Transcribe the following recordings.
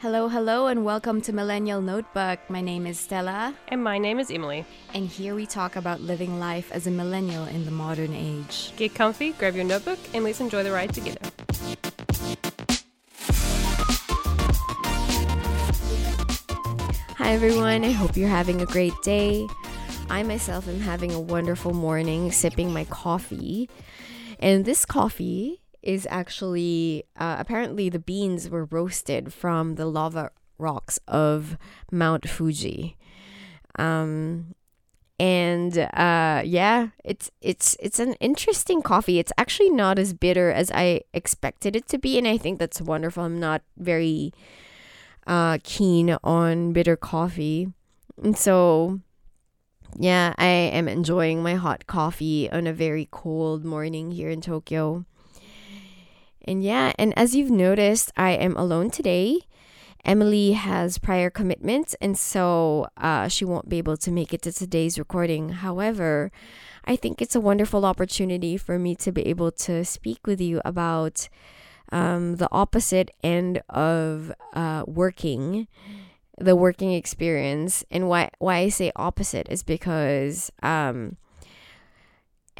Hello, hello, and welcome to Millennial Notebook. My name is Stella, And my name is Emily. and here we talk about living life as a millennial in the modern age. Get comfy, grab your notebook, and let's enjoy the ride together. Hi, everyone. I hope you're having a great day. I myself am having a wonderful morning sipping my coffee. And this coffee is actually, uh, apparently, the beans were roasted from the lava rocks of Mount Fuji. Um, and uh, yeah, it's it's it's an interesting coffee. It's actually not as bitter as I expected it to be, and I think that's wonderful. I'm not very uh, keen on bitter coffee. And so, yeah, I am enjoying my hot coffee on a very cold morning here in Tokyo. And yeah, and as you've noticed, I am alone today. Emily has prior commitments, and so uh, she won't be able to make it to today's recording. However, I think it's a wonderful opportunity for me to be able to speak with you about um, the opposite end of uh, working, the working experience. And why why I say opposite is because um,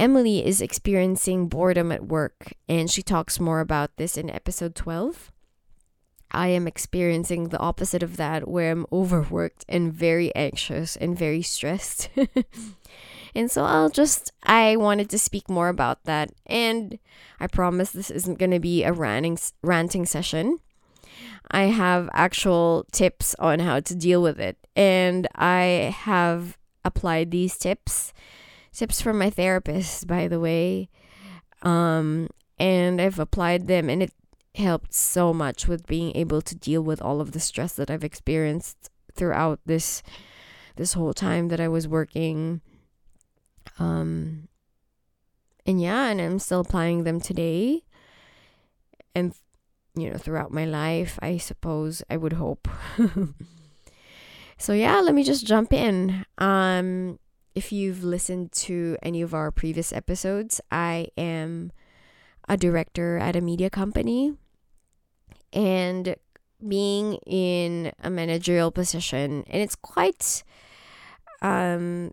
Emily is experiencing boredom at work, and she talks more about this in episode twelve. I am experiencing the opposite of that, where I'm overworked and very anxious and very stressed. and so I'll just, I wanted to speak more about that. And I promise this isn't going to be a ranting, ranting session. I have actual tips on how to deal with it. And I have applied these tips, tips from my therapist, by the way. Um, and I've applied them, and it helped so much with being able to deal with all of the stress that I've experienced throughout this this whole time that I was working. Um and yeah, and I'm still applying them today. And you know, throughout my life, I suppose I would hope. so yeah, let me just jump in. Um if you've listened to any of our previous episodes, I am a director at a media company. And being in a managerial position and it's quite um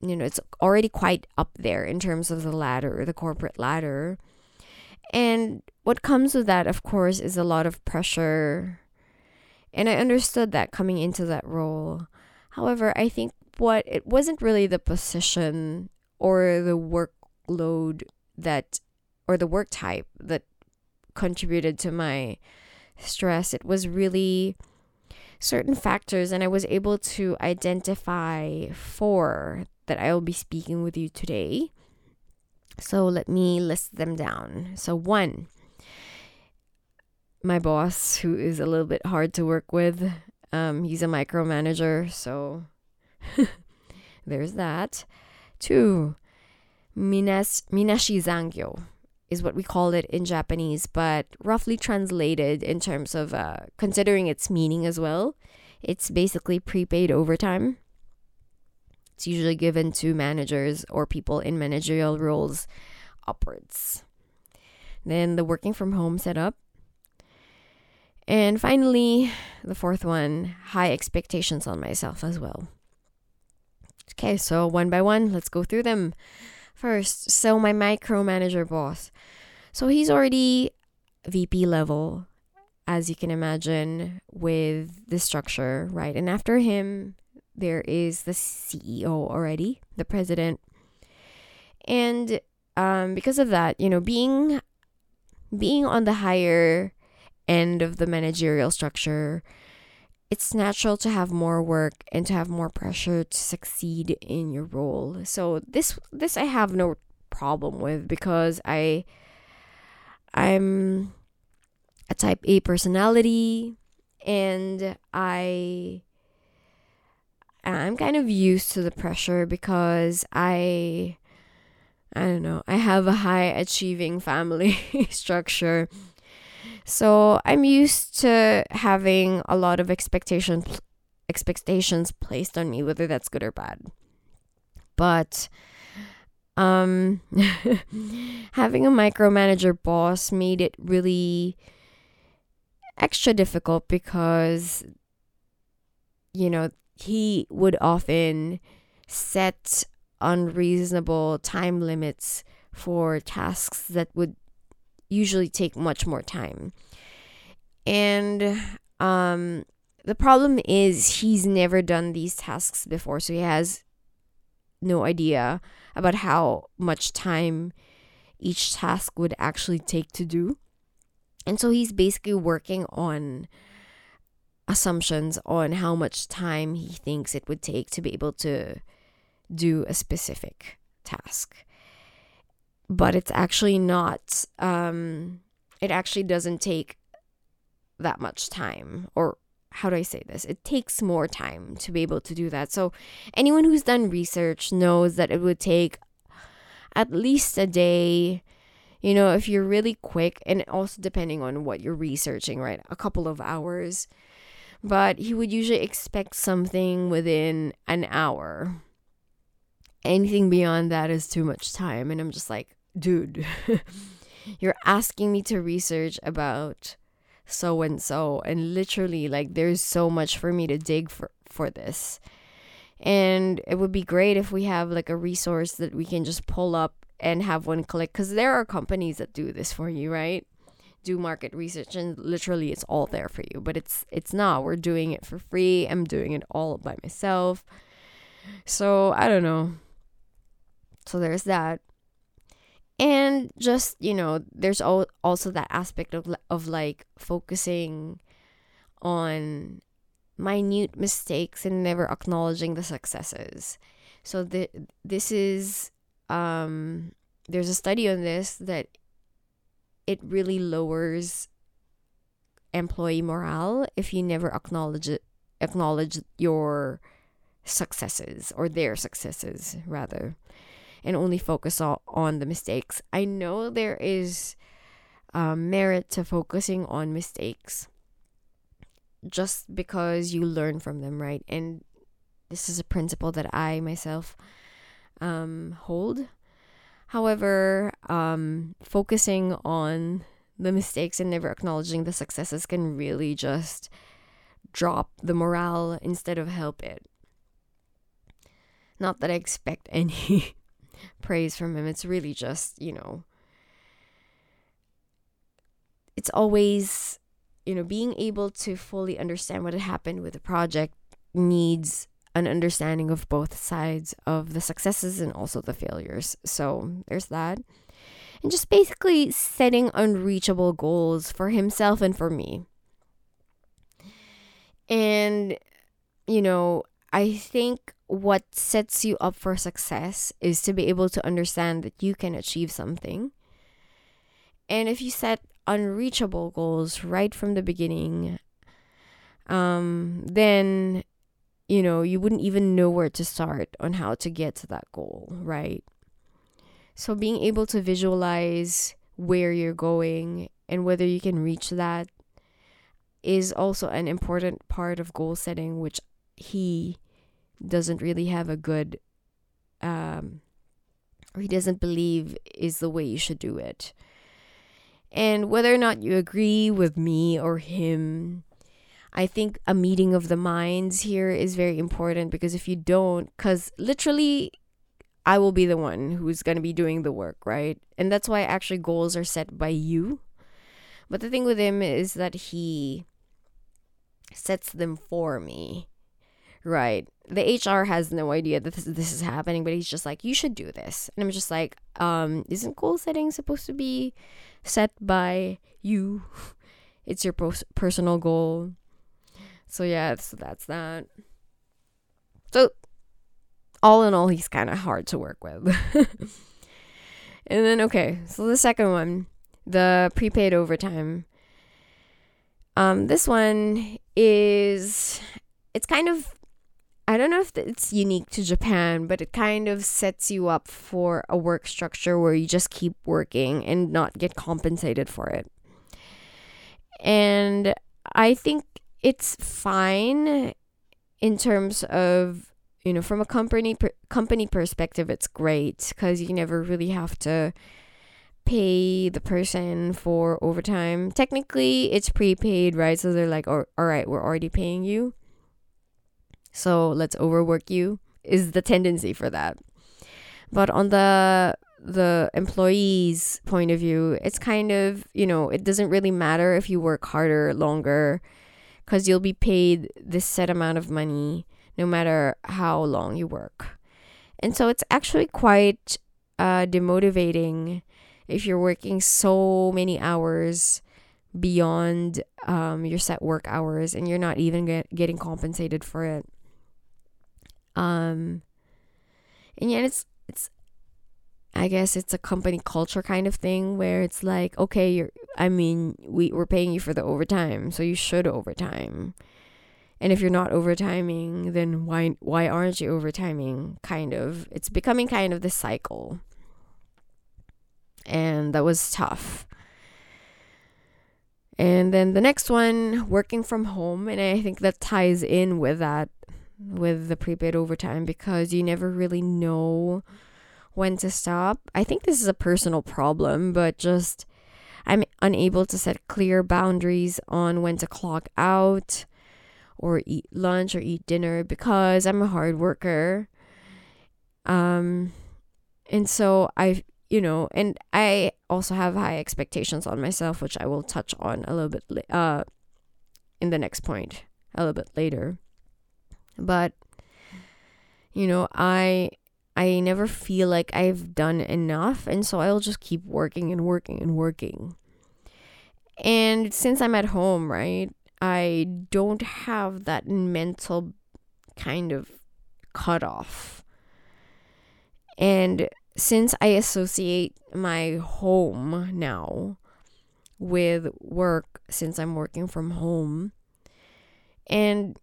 you know it's already quite up there in terms of the ladder the corporate ladder. And what comes with that of course is a lot of pressure. And i understood that coming into that role. However i think what it wasn't really the position or the workload that or the work type that contributed to my stress. It was really certain factors, and I was able to identify four that I will be speaking with you today. So let me list them down. So, one, my boss, who is a little bit hard to work with, um, he's a micromanager, so there's that. Two, minashi, zangyo is what we call it in Japanese, but roughly translated in terms of uh, considering its meaning as well, it's basically prepaid overtime. It's usually given to managers or people in managerial roles upwards. Then the working from home setup. And finally, the fourth one high expectations on myself as well. Okay, so one by one, let's go through them. First, so my micromanager boss. So he's already VP level, as you can imagine, with the structure, right? And after him, there is the CEO already, the president. And um, because of that, you know, being being on the higher end of the managerial structure, it's natural to have more work and to have more pressure to succeed in your role. So this this I have no problem with because I I'm a type A personality and I I'm kind of used to the pressure because I I don't know, I have a high achieving family structure. So I'm used to having a lot of expectations expectations placed on me, whether that's good or bad. But um having a micromanager boss made it really extra difficult because you know he would often set unreasonable time limits for tasks that would usually take much more time. And um, the problem is he's never done these tasks before, so he has no idea about how much time each task would actually take to do. And so he's basically working on assumptions on how much time he thinks it would take to be able to do a specific task. But it's actually not, um, it actually doesn't take that much time. Or how do I say this? It takes more time to be able to do that. So, anyone who's done research knows that it would take at least a day. You know, if you're really quick, and also depending on what you're researching, right? A couple of hours. But he would usually expect something within an hour anything beyond that is too much time. And I'm just like, dude, you're asking me to research about so and so. And literally, like, there's so much for me to dig for, for this. And it would be great if we have like a resource that we can just pull up and have one click because there are companies that do this for you, right? do market research and literally it's all there for you but it's it's not we're doing it for free i'm doing it all by myself so i don't know so there's that. And just, you know, there's also that aspect of of like focusing on minute mistakes and never acknowledging the successes. So the, this is um there's a study on this that it really lowers employee morale if you never acknowledge it, acknowledge your successes or their successes rather and only focus on the mistakes. I know there is um, merit to focusing on mistakes just because you learn from them, right? And this is a principle that I myself um, hold. However, um, focusing on the mistakes and never acknowledging the successes can really just drop the morale instead of help it. Not that I expect any praise from him. It's really just, you know, it's always, you know, being able to fully understand what had happened with the project needs an understanding of both sides of the successes and also the failures. So there's that. And just basically setting unreachable goals for himself and for me. And, you know, I think what sets you up for success is to be able to understand that you can achieve something. And if you set unreachable goals right from the beginning, um, then you know you wouldn't even know where to start on how to get to that goal, right? So being able to visualize where you're going and whether you can reach that is also an important part of goal setting, which he doesn't really have a good um or he doesn't believe is the way you should do it. And whether or not you agree with me or him, I think a meeting of the minds here is very important because if you don't, because literally, I will be the one who's going to be doing the work, right? And that's why actually goals are set by you. But the thing with him is that he sets them for me. Right. The HR has no idea that this, this is happening, but he's just like, you should do this. And I'm just like, um, isn't goal setting supposed to be set by you? It's your pos- personal goal. So yeah, so that's that. So all in all, he's kind of hard to work with. and then okay, so the second one, the prepaid overtime. Um, this one is it's kind of I don't know if it's unique to Japan, but it kind of sets you up for a work structure where you just keep working and not get compensated for it. And I think it's fine in terms of, you know, from a company per- company perspective, it's great because you never really have to pay the person for overtime. Technically, it's prepaid, right? So they're like, "All right, we're already paying you, so let's overwork you." Is the tendency for that? But on the the employee's point of view, it's kind of, you know, it doesn't really matter if you work harder, longer, because you'll be paid this set amount of money no matter how long you work. And so it's actually quite uh, demotivating if you're working so many hours beyond um, your set work hours and you're not even get, getting compensated for it. Um, and yet it's it's I guess it's a company culture kind of thing where it's like, okay, you're I mean, we we're paying you for the overtime, so you should overtime. And if you're not overtiming, then why why aren't you overtiming? Kind of. It's becoming kind of the cycle. And that was tough. And then the next one, working from home, and I think that ties in with that with the prepaid overtime because you never really know when to stop. I think this is a personal problem, but just I'm unable to set clear boundaries on when to clock out or eat lunch or eat dinner because I'm a hard worker. Um and so I you know, and I also have high expectations on myself which I will touch on a little bit uh in the next point a little bit later. But you know, I I never feel like I've done enough, and so I'll just keep working and working and working. And since I'm at home, right, I don't have that mental kind of cutoff. And since I associate my home now with work, since I'm working from home, and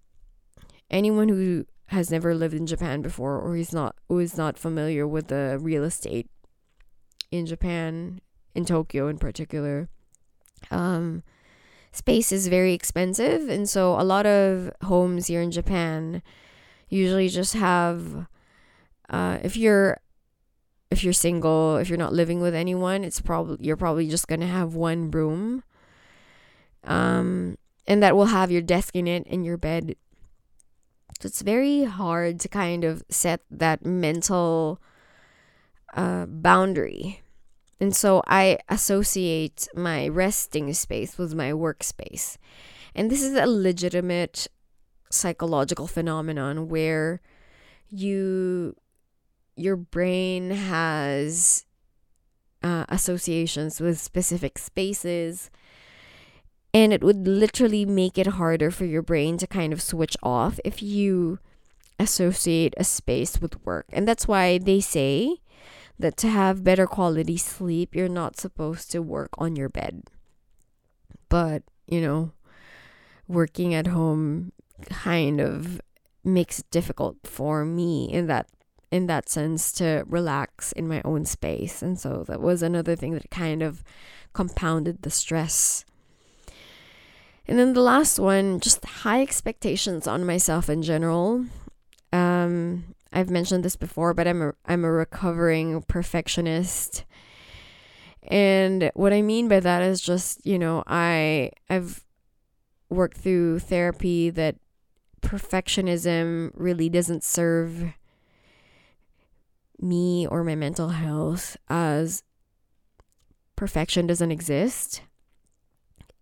anyone who has never lived in Japan before or he's not who is not familiar with the real estate in Japan, in Tokyo in particular, um, space is very expensive, and so a lot of homes here in Japan usually just have, uh, if you're if you're single, if you're not living with anyone, it's probably you're probably just gonna have one room, um, and that will have your desk in it and your bed so it's very hard to kind of set that mental uh, boundary. And so I associate my resting space with my workspace. And this is a legitimate psychological phenomenon where you your brain has uh, associations with specific spaces and it would literally make it harder for your brain to kind of switch off if you associate a space with work. And that's why they say that to have better quality sleep, you're not supposed to work on your bed. But, you know, working at home kind of makes it difficult for me in that in that sense to relax in my own space. And so that was another thing that kind of compounded the stress and then the last one, just high expectations on myself in general. Um, I've mentioned this before, but I'm a I'm a recovering perfectionist. And what I mean by that is just, you know, I I've worked through therapy that perfectionism really doesn't serve me or my mental health as perfection doesn't exist.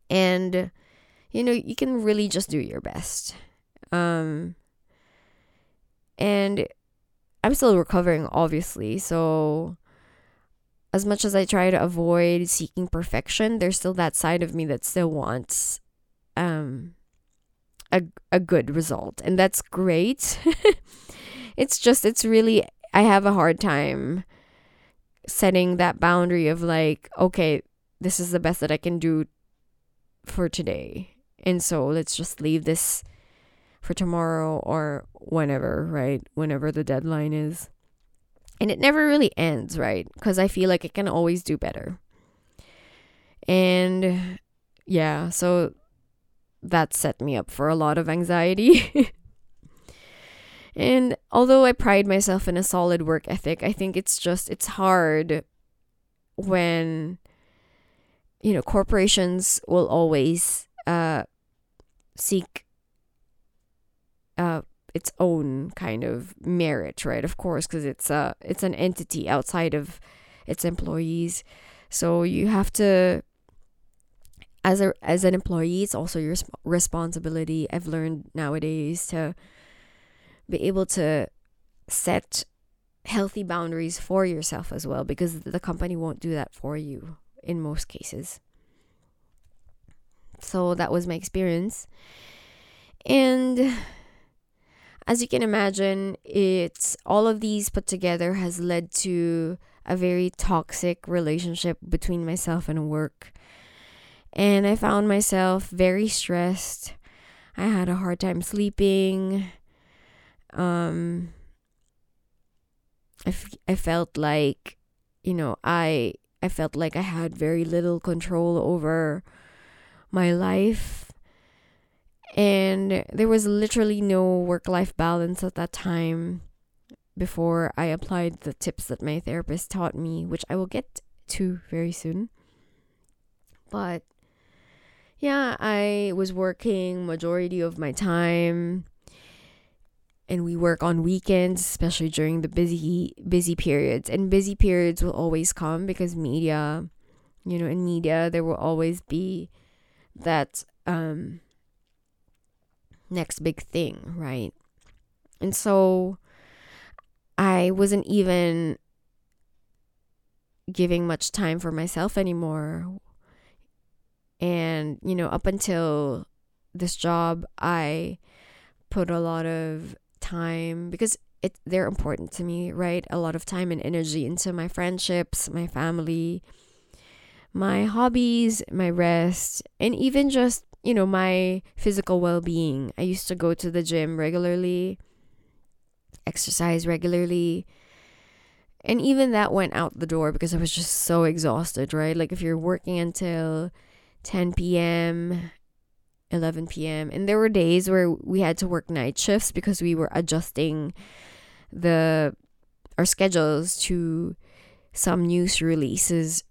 And you know, you can really just do your best. Um, and I'm still recovering, obviously. So, as much as I try to avoid seeking perfection, there's still that side of me that still wants um, a, a good result. And that's great. it's just, it's really, I have a hard time setting that boundary of like, okay, this is the best that I can do for today. And so let's just leave this for tomorrow or whenever, right? Whenever the deadline is. And it never really ends, right? Because I feel like I can always do better. And yeah, so that set me up for a lot of anxiety. and although I pride myself in a solid work ethic, I think it's just, it's hard when you know corporations will always uh seek uh its own kind of merit right of course because it's a it's an entity outside of its employees so you have to as a as an employee it's also your responsibility i've learned nowadays to be able to set healthy boundaries for yourself as well because the company won't do that for you in most cases. So that was my experience. And as you can imagine, it's all of these put together has led to a very toxic relationship between myself and work. And I found myself very stressed. I had a hard time sleeping. Um I, f- I felt like you know, I I felt like I had very little control over my life. And there was literally no work life balance at that time before I applied the tips that my therapist taught me, which I will get to very soon. But yeah, I was working majority of my time and we work on weekends especially during the busy busy periods and busy periods will always come because media you know in media there will always be that um next big thing right? And so i wasn't even giving much time for myself anymore. And you know up until this job i put a lot of time because it they're important to me, right? A lot of time and energy into my friendships, my family, my hobbies, my rest, and even just, you know, my physical well-being. I used to go to the gym regularly, exercise regularly. And even that went out the door because I was just so exhausted, right? Like if you're working until 10 p.m., 11 p.m. And there were days where we had to work night shifts because we were adjusting the our schedules to some news releases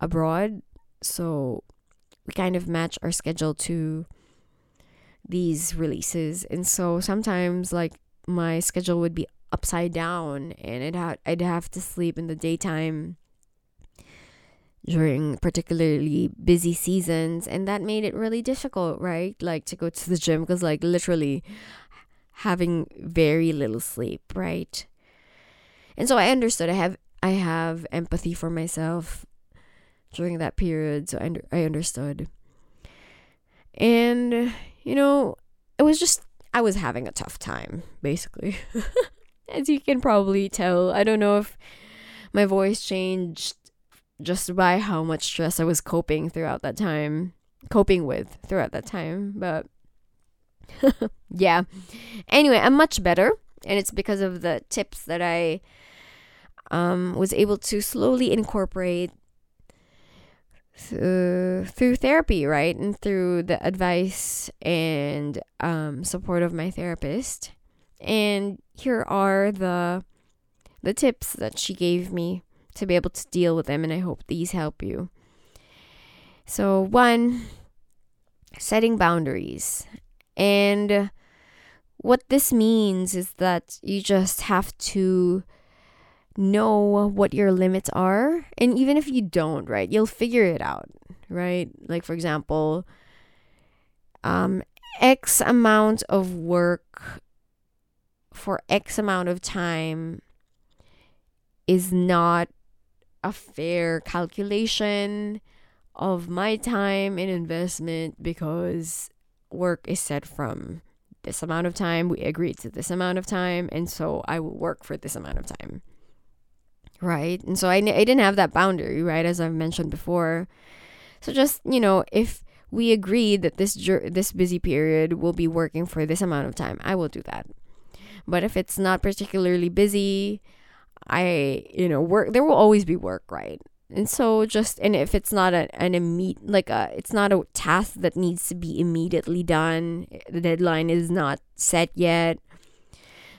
abroad. So we kind of match our schedule to these releases. And so sometimes like my schedule would be upside down and I'd ha- I'd have to sleep in the daytime during particularly busy seasons and that made it really difficult right like to go to the gym because like literally having very little sleep right and so i understood i have i have empathy for myself during that period so i, I understood and you know it was just i was having a tough time basically as you can probably tell i don't know if my voice changed just by how much stress I was coping throughout that time, coping with throughout that time. But yeah. Anyway, I'm much better, and it's because of the tips that I um, was able to slowly incorporate through, through therapy, right? And through the advice and um, support of my therapist. And here are the the tips that she gave me to be able to deal with them, and I hope these help you. So, one, setting boundaries. And what this means is that you just have to know what your limits are. And even if you don't, right, you'll figure it out, right? Like, for example, um, X amount of work for X amount of time is not a fair calculation of my time and investment because work is set from this amount of time. We agreed to this amount of time, and so I will work for this amount of time. Right? And so I, I didn't have that boundary, right? As I've mentioned before. So just, you know, if we agree that this this busy period will be working for this amount of time, I will do that. But if it's not particularly busy, I, you know, work, there will always be work, right? And so just, and if it's not a, an immediate, like a, it's not a task that needs to be immediately done, the deadline is not set yet,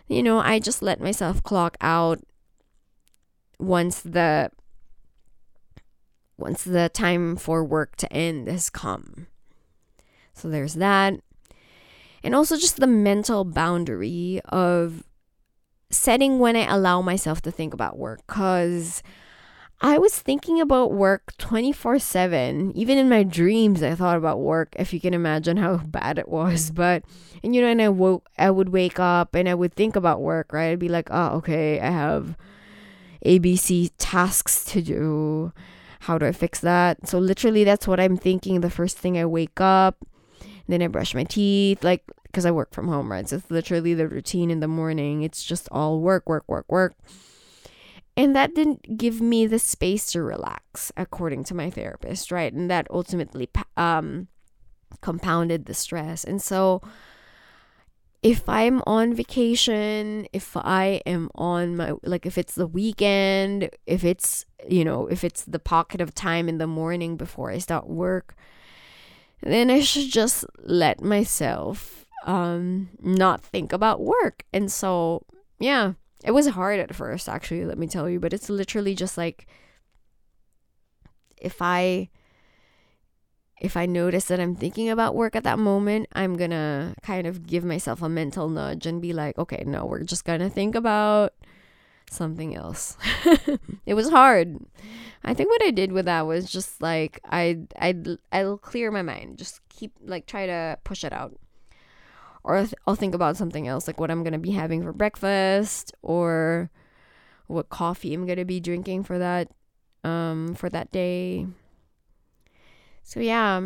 you know, I just let myself clock out once the, once the time for work to end has come. So there's that. And also just the mental boundary of setting when I allow myself to think about work cuz I was thinking about work 24 7. Even in my dreams, I thought about work, if you can imagine how bad it was. But, and you know, and I, woke, I would wake up and I would think about work, right? I'd be like, oh, okay, I have ABC tasks to do. How do I fix that? So, literally, that's what I'm thinking the first thing I wake up. Then I brush my teeth, like, because I work from home, right? So, it's literally the routine in the morning. It's just all work, work, work, work and that didn't give me the space to relax, according to my therapist, right? And that ultimately um, compounded the stress. And so, if I'm on vacation, if I am on my, like, if it's the weekend, if it's, you know, if it's the pocket of time in the morning before I start work, then I should just let myself um, not think about work. And so, yeah it was hard at first, actually, let me tell you, but it's literally just like if I if I notice that I'm thinking about work at that moment, I'm gonna kind of give myself a mental nudge and be like, okay, no, we're just gonna think about something else. it was hard. I think what I did with that was just like I I I'll clear my mind, just keep like try to push it out or I'll think about something else like what I'm to be having for breakfast or what coffee I'm to be drinking for that um for that day. So yeah.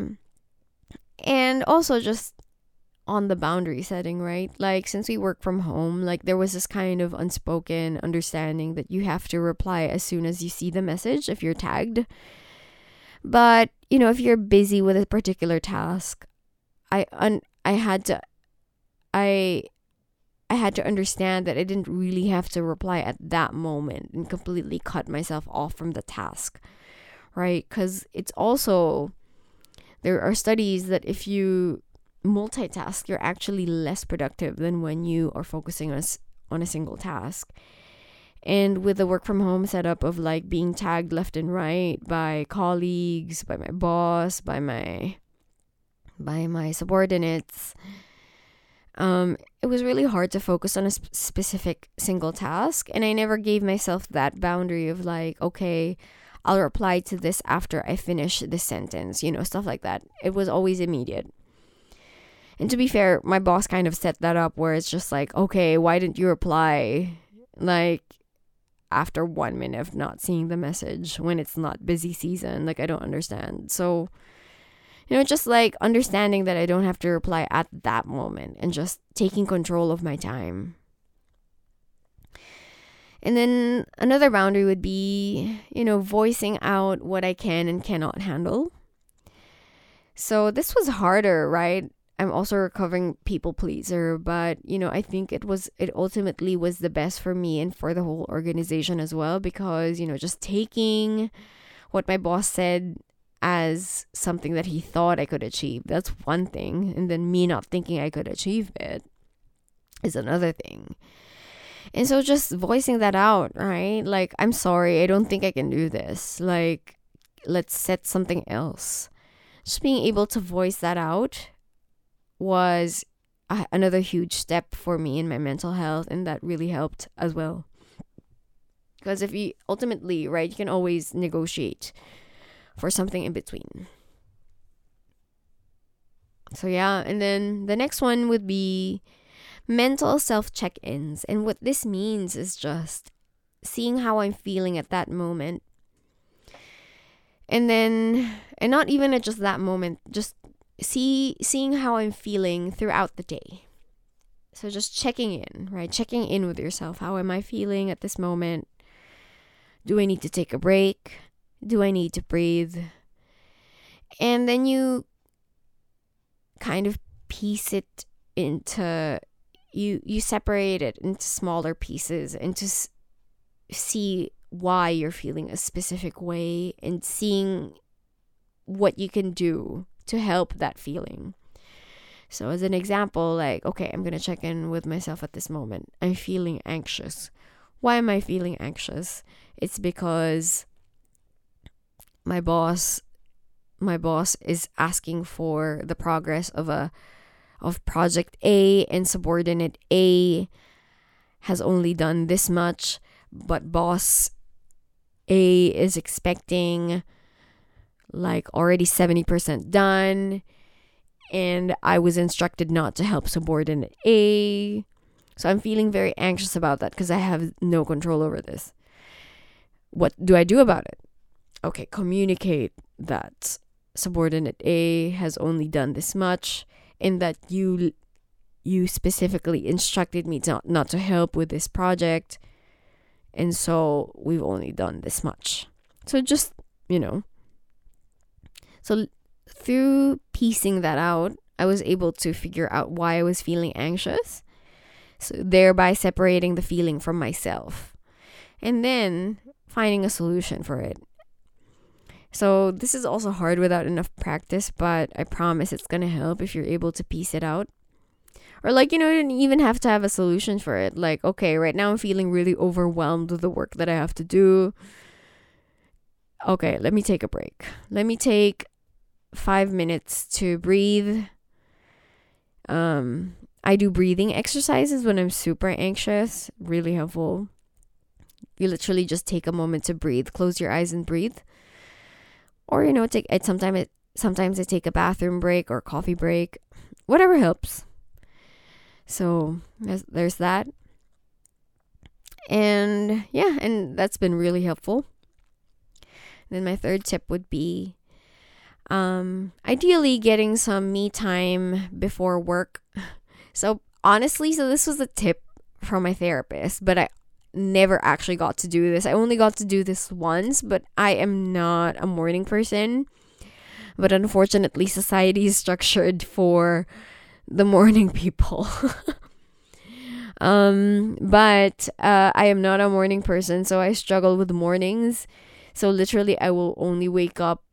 And also just on the boundary setting, right? Like since we work from home, like there was this kind of unspoken understanding that you have to reply as soon as you see the message if you're tagged. But, you know, if you're busy with a particular task, I un- I had to I I had to understand that I didn't really have to reply at that moment and completely cut myself off from the task, right? Because it's also, there are studies that if you multitask, you're actually less productive than when you are focusing on a, on a single task. And with the work from home setup of like being tagged left and right by colleagues, by my boss, by my by my subordinates, um, it was really hard to focus on a sp- specific single task. And I never gave myself that boundary of like, okay, I'll reply to this after I finish this sentence, you know, stuff like that. It was always immediate. And to be fair, my boss kind of set that up where it's just like, okay, why didn't you reply? Like, after one minute of not seeing the message when it's not busy season. Like, I don't understand. So, you know, just like understanding that I don't have to reply at that moment and just taking control of my time. And then another boundary would be, you know, voicing out what I can and cannot handle. So this was harder, right? I'm also recovering people pleaser, but you know, I think it was it ultimately was the best for me and for the whole organization as well because, you know, just taking what my boss said as something that he thought I could achieve. That's one thing. And then me not thinking I could achieve it is another thing. And so just voicing that out, right? Like, I'm sorry, I don't think I can do this. Like, let's set something else. Just being able to voice that out was a- another huge step for me in my mental health, and that really helped as well. Because if you ultimately, right, you can always negotiate for something in between. So, yeah, and then the next one would be mental self check ins. And what this means is just seeing how I'm feeling at that moment. And then, and not even at just that moment, just see seeing how I'm feeling throughout the day. So just checking in, right? Checking in with yourself. How am I feeling at this moment? Do I need to take a break? Do I need to breathe? And then you kind of piece it into you you separate it into smaller pieces and to s- see why you're feeling a specific way and seeing what you can do to help that feeling. So, as an example, like, okay, I'm gonna check in with myself at this moment. I'm feeling anxious. Why am I feeling anxious? It's because my boss my boss is asking for the progress of a of project A and subordinate A has only done this much, but boss A is expecting like already 70% done and I was instructed not to help subordinate A. So I'm feeling very anxious about that because I have no control over this. What do I do about it? Okay, communicate that subordinate A has only done this much and that you you specifically instructed me to, not to help with this project and so we've only done this much. So just, you know. So through piecing that out, I was able to figure out why I was feeling anxious. So thereby separating the feeling from myself. And then finding a solution for it. So this is also hard without enough practice, but I promise it's gonna help if you're able to piece it out. Or like, you know, you don't even have to have a solution for it. Like, okay, right now I'm feeling really overwhelmed with the work that I have to do. Okay, let me take a break. Let me take five minutes to breathe. Um, I do breathing exercises when I'm super anxious, really helpful. You literally just take a moment to breathe, close your eyes and breathe. Or you know, take it sometimes it sometimes I take a bathroom break or coffee break. Whatever helps. So there's, there's that. And yeah, and that's been really helpful. Then my third tip would be um, ideally getting some me time before work. So honestly, so this was a tip from my therapist, but I never actually got to do this. I only got to do this once, but I am not a morning person. But unfortunately, society is structured for the morning people. um, but uh, I am not a morning person, so I struggle with mornings. So literally, I will only wake up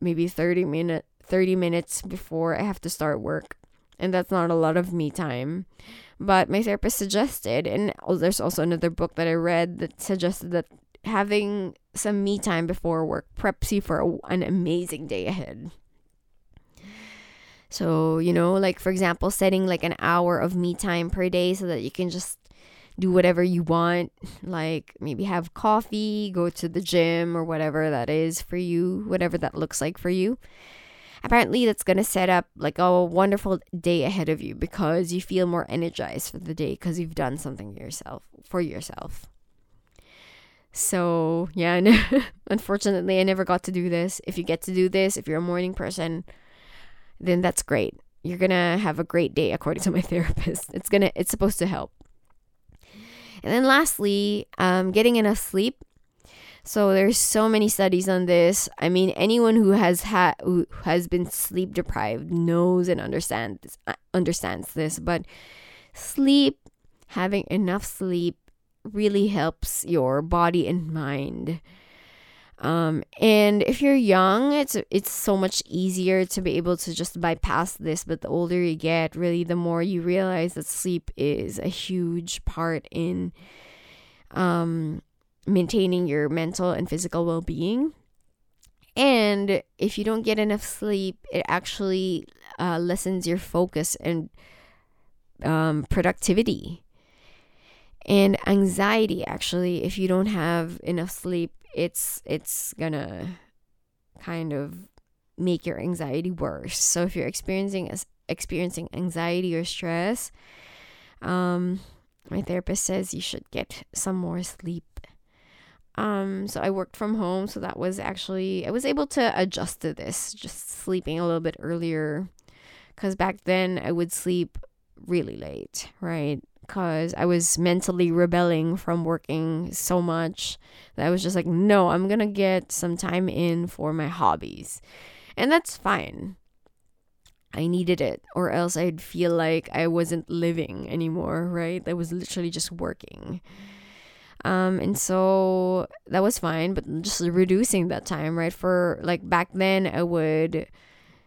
maybe 30 minute 30 minutes before I have to start work. And that's not a lot of me time. But my therapist suggested, and there's also another book that I read that suggested that having some me time before work preps you for a, an amazing day ahead. So, you know, like for example, setting like an hour of me time per day so that you can just do whatever you want, like maybe have coffee, go to the gym or whatever that is for you, whatever that looks like for you. Apparently, that's going to set up like a wonderful day ahead of you because you feel more energized for the day because you've done something yourself for yourself. So, yeah, unfortunately, I never got to do this. If you get to do this, if you're a morning person, then that's great. You're going to have a great day according to my therapist. It's going to it's supposed to help. And then lastly, um, getting enough sleep. So there's so many studies on this. I mean, anyone who has had who has been sleep deprived knows and understands uh, understands this. But sleep, having enough sleep, really helps your body and mind. Um, and if you're young, it's it's so much easier to be able to just bypass this. But the older you get, really, the more you realize that sleep is a huge part in um, maintaining your mental and physical well being. And if you don't get enough sleep, it actually uh, lessens your focus and um, productivity and anxiety. Actually, if you don't have enough sleep, it's it's gonna kind of make your anxiety worse. So if you're experiencing experiencing anxiety or stress, um, my therapist says you should get some more sleep. Um, so I worked from home, so that was actually I was able to adjust to this, just sleeping a little bit earlier, because back then I would sleep really late, right? because I was mentally rebelling from working so much that I was just like, no, I'm gonna get some time in for my hobbies. And that's fine. I needed it, or else I'd feel like I wasn't living anymore, right? I was literally just working. Um, and so that was fine, but just reducing that time, right? For like back then, I would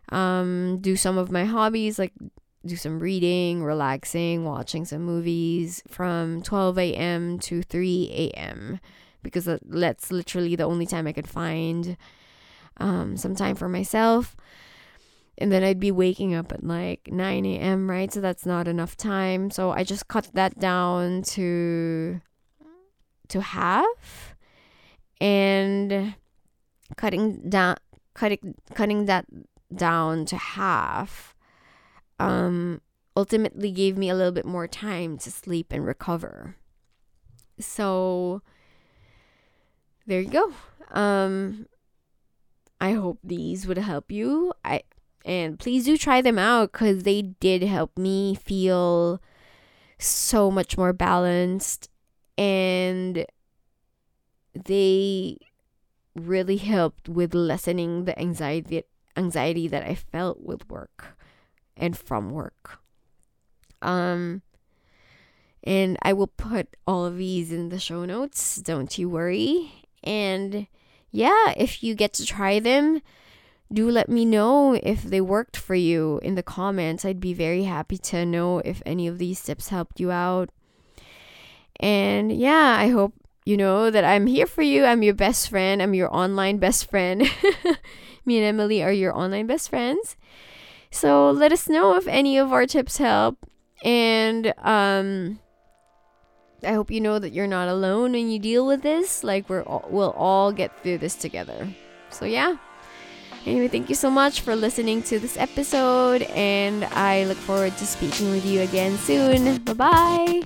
um, do some of my hobbies, like do some reading, relaxing, watching some movies from 12 a.m. to 3 a.m. because that's literally the only time I could find um, some time for myself. And then I'd be waking up at like 9 a.m., right? So that's not enough time. So I just cut that down to to half and cutting down cutting cutting that down to half um ultimately gave me a little bit more time to sleep and recover. So there you go. Um I hope these would help you. I and please do try them out cuz they did help me feel so much more balanced and they really helped with lessening the anxiety anxiety that I felt with work and from work. Um, and I will put all of these in the show notes. Don't you worry. And yeah, if you get to try them, do let me know if they worked for you in the comments. I'd be very happy to know if any of these tips helped you out. And yeah, I hope you know that I'm here for you. I'm your best friend. I'm your online best friend. me and Emily are your online best friends. So let us know if any of our tips help. And um I hope you know that you're not alone when you deal with this. Like we're all, we'll all get through this together. So yeah. Anyway, thank you so much for listening to this episode and I look forward to speaking with you again soon. Bye-bye.